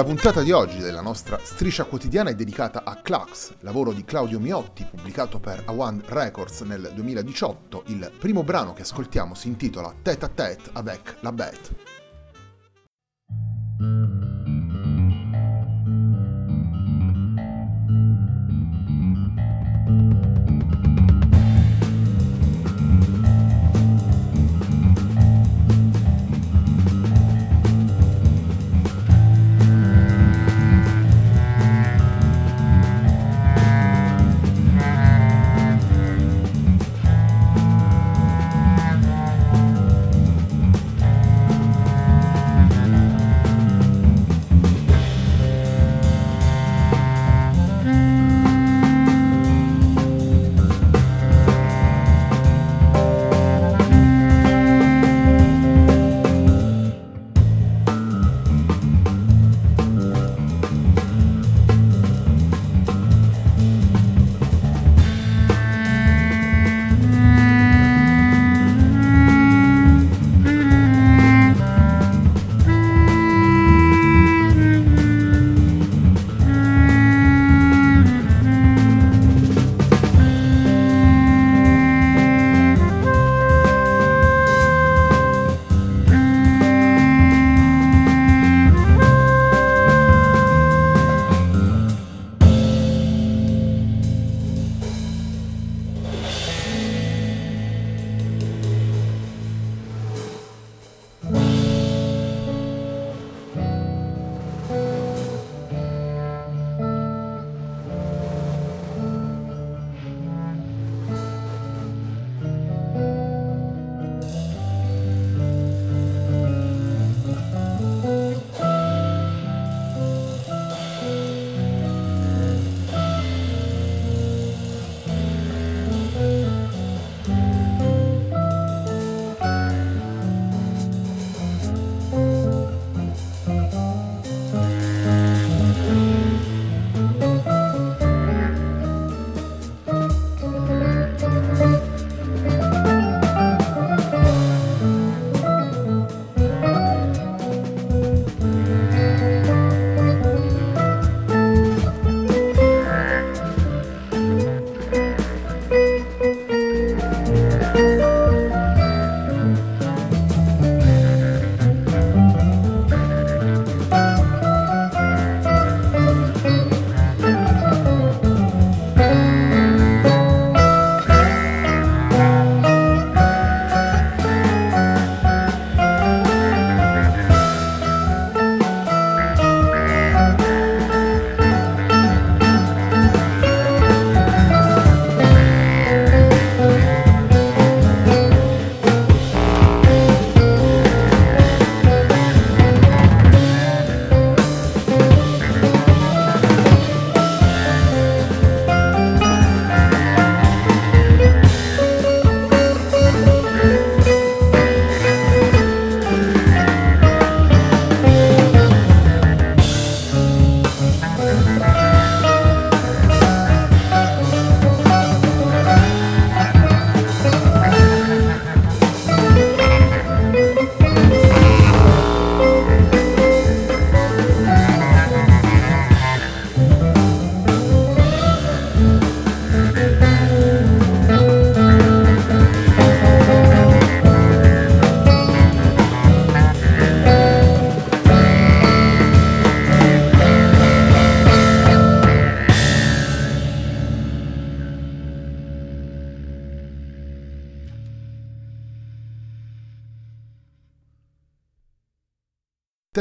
La puntata di oggi della nostra striscia quotidiana è dedicata a Clax, lavoro di Claudio Miotti pubblicato per A1 Records nel 2018. Il primo brano che ascoltiamo si intitola Tête à tête avec la bête.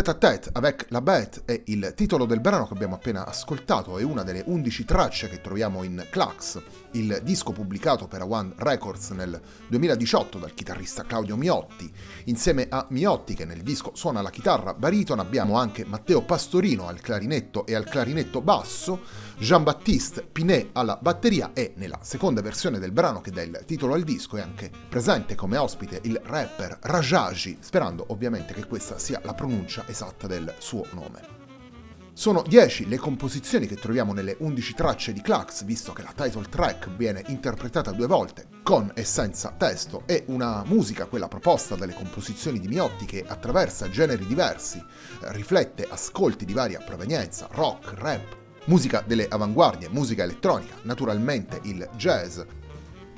Tête à tête avec la Bête è il titolo del brano che abbiamo appena ascoltato, è una delle 11 tracce che troviamo in Clax, il disco pubblicato per One Records nel 2018 dal chitarrista Claudio Miotti. Insieme a Miotti che nel disco suona la chitarra baritona abbiamo anche Matteo Pastorino al clarinetto e al clarinetto basso, Jean-Baptiste Pinet alla batteria e nella seconda versione del brano che dà il titolo al disco è anche presente come ospite il rapper Rajaji, sperando ovviamente che questa sia la pronuncia esatta del suo nome. Sono 10 le composizioni che troviamo nelle 11 tracce di Clax, visto che la title track viene interpretata due volte, con e senza testo, e una musica, quella proposta dalle composizioni di Miotti, che attraversa generi diversi, riflette ascolti di varia provenienza, rock, rap, musica delle avanguardie, musica elettronica, naturalmente il jazz,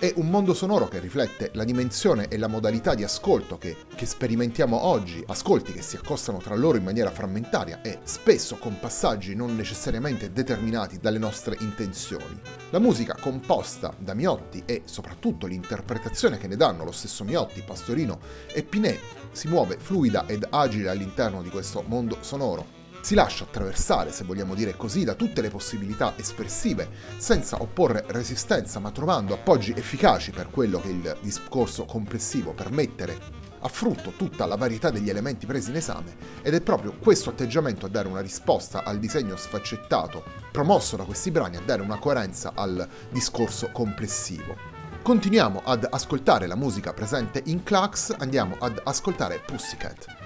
è un mondo sonoro che riflette la dimensione e la modalità di ascolto che, che, sperimentiamo oggi, ascolti che si accostano tra loro in maniera frammentaria e spesso con passaggi non necessariamente determinati dalle nostre intenzioni. La musica composta da Miotti e soprattutto l'interpretazione che ne danno lo stesso Miotti, Pastorino e Pinet si muove fluida ed agile all'interno di questo mondo sonoro si lascia attraversare, se vogliamo dire così, da tutte le possibilità espressive, senza opporre resistenza, ma trovando appoggi efficaci per quello che il discorso complessivo permettere a frutto tutta la varietà degli elementi presi in esame ed è proprio questo atteggiamento a dare una risposta al disegno sfaccettato promosso da questi brani a dare una coerenza al discorso complessivo. Continuiamo ad ascoltare la musica presente in Clax, andiamo ad ascoltare Pussycat.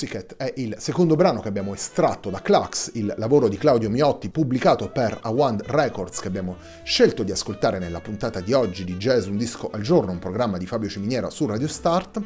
Pussycat è il secondo brano che abbiamo estratto da Clax, il lavoro di Claudio Miotti pubblicato per Awand Records che abbiamo scelto di ascoltare nella puntata di oggi di Jazz Un Disco al Giorno, un programma di Fabio Ciminiera su Radio Start.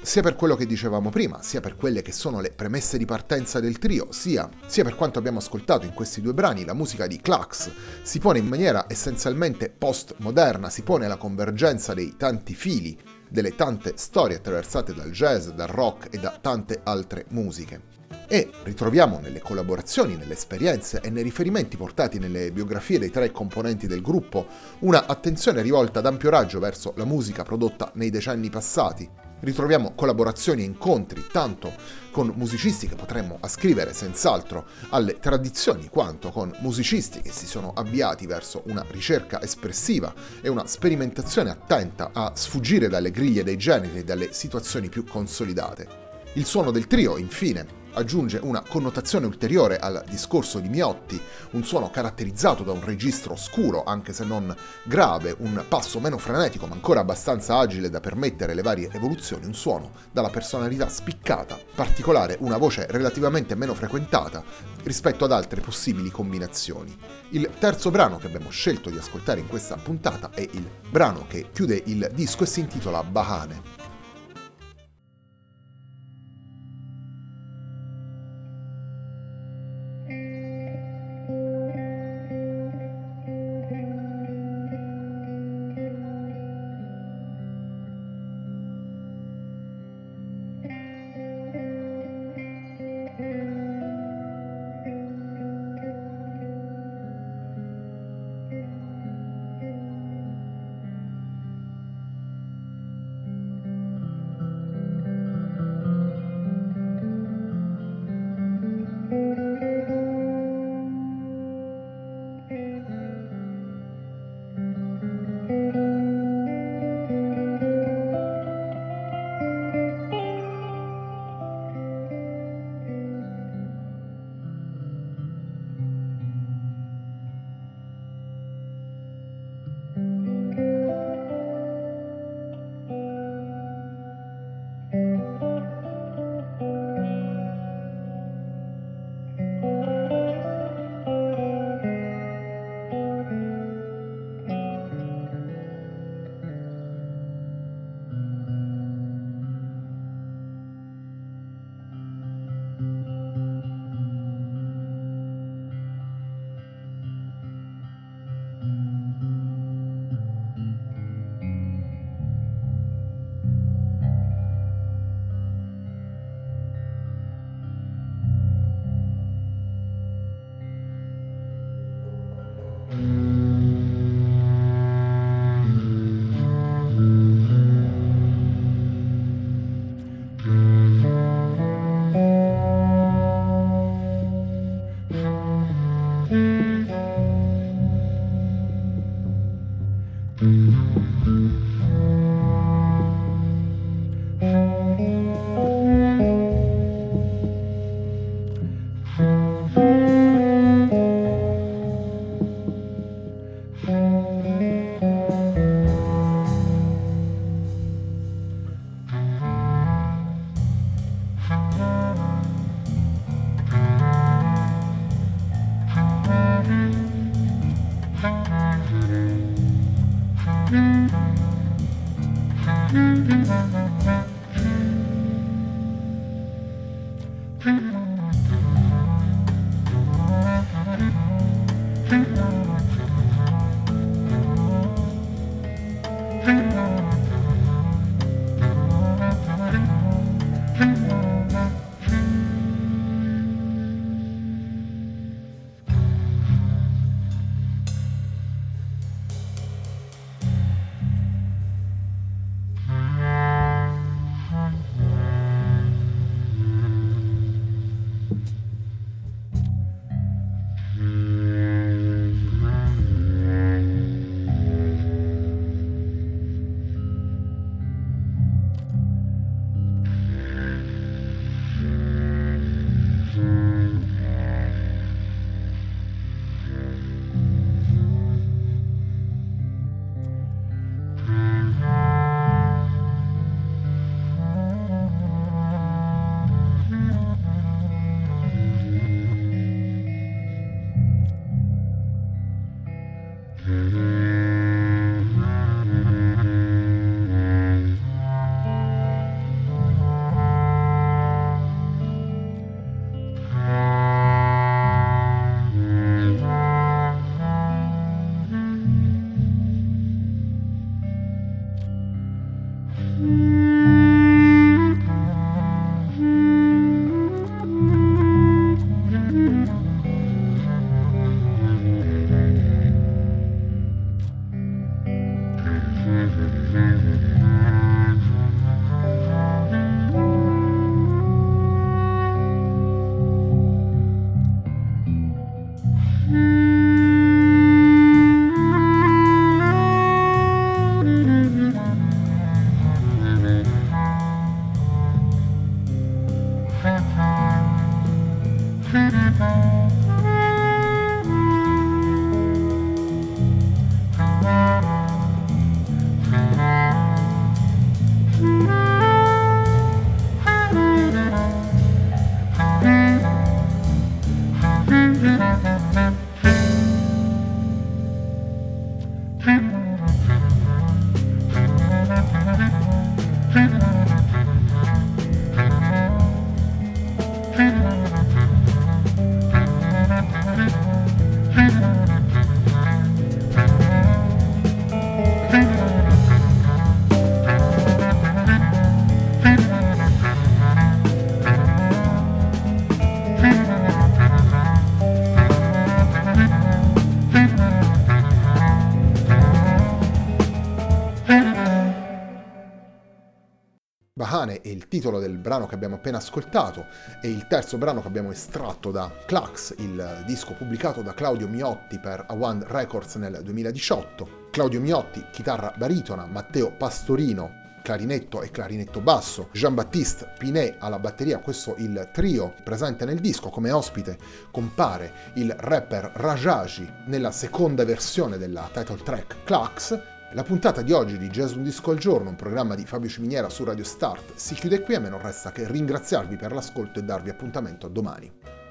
Sia per quello che dicevamo prima, sia per quelle che sono le premesse di partenza del trio, sia, sia per quanto abbiamo ascoltato in questi due brani, la musica di Clax si pone in maniera essenzialmente postmoderna, si pone alla convergenza dei tanti fili delle tante storie attraversate dal jazz, dal rock e da tante altre musiche. E ritroviamo nelle collaborazioni, nelle esperienze e nei riferimenti portati nelle biografie dei tre componenti del gruppo una attenzione rivolta ad ampio raggio verso la musica prodotta nei decenni passati, ritroviamo collaborazioni e incontri tanto con musicisti che potremmo ascrivere senz'altro alle tradizioni quanto con musicisti che si sono avviati verso una ricerca espressiva e una sperimentazione attenta a sfuggire dalle griglie dei generi e dalle situazioni più consolidate. Il suono del trio, infine, aggiunge una connotazione ulteriore al discorso di Miotti, un suono caratterizzato da un registro scuro, anche se non grave, un passo meno frenetico ma ancora abbastanza agile da permettere le varie evoluzioni, un suono dalla personalità spiccata, particolare, una voce relativamente meno frequentata rispetto ad altre possibili combinazioni. Il terzo brano che abbiamo scelto di ascoltare in questa puntata è il brano che chiude il disco e si intitola Bahane. Mm-hmm. Il titolo del brano che abbiamo appena ascoltato, è il terzo brano che abbiamo estratto da Clax, il disco pubblicato da Claudio Miotti per A1 Records nel 2018. Claudio Miotti, chitarra baritona, Matteo Pastorino, clarinetto e clarinetto basso, Jean-Baptiste Pinet alla batteria, questo il trio presente nel disco, come ospite compare il rapper Rajaji nella seconda versione della title track Clax la puntata di oggi di Jazz Un Disco al Giorno, un programma di Fabio Ciminiera su Radio Start, si chiude qui a me non resta che ringraziarvi per l'ascolto e darvi appuntamento a domani.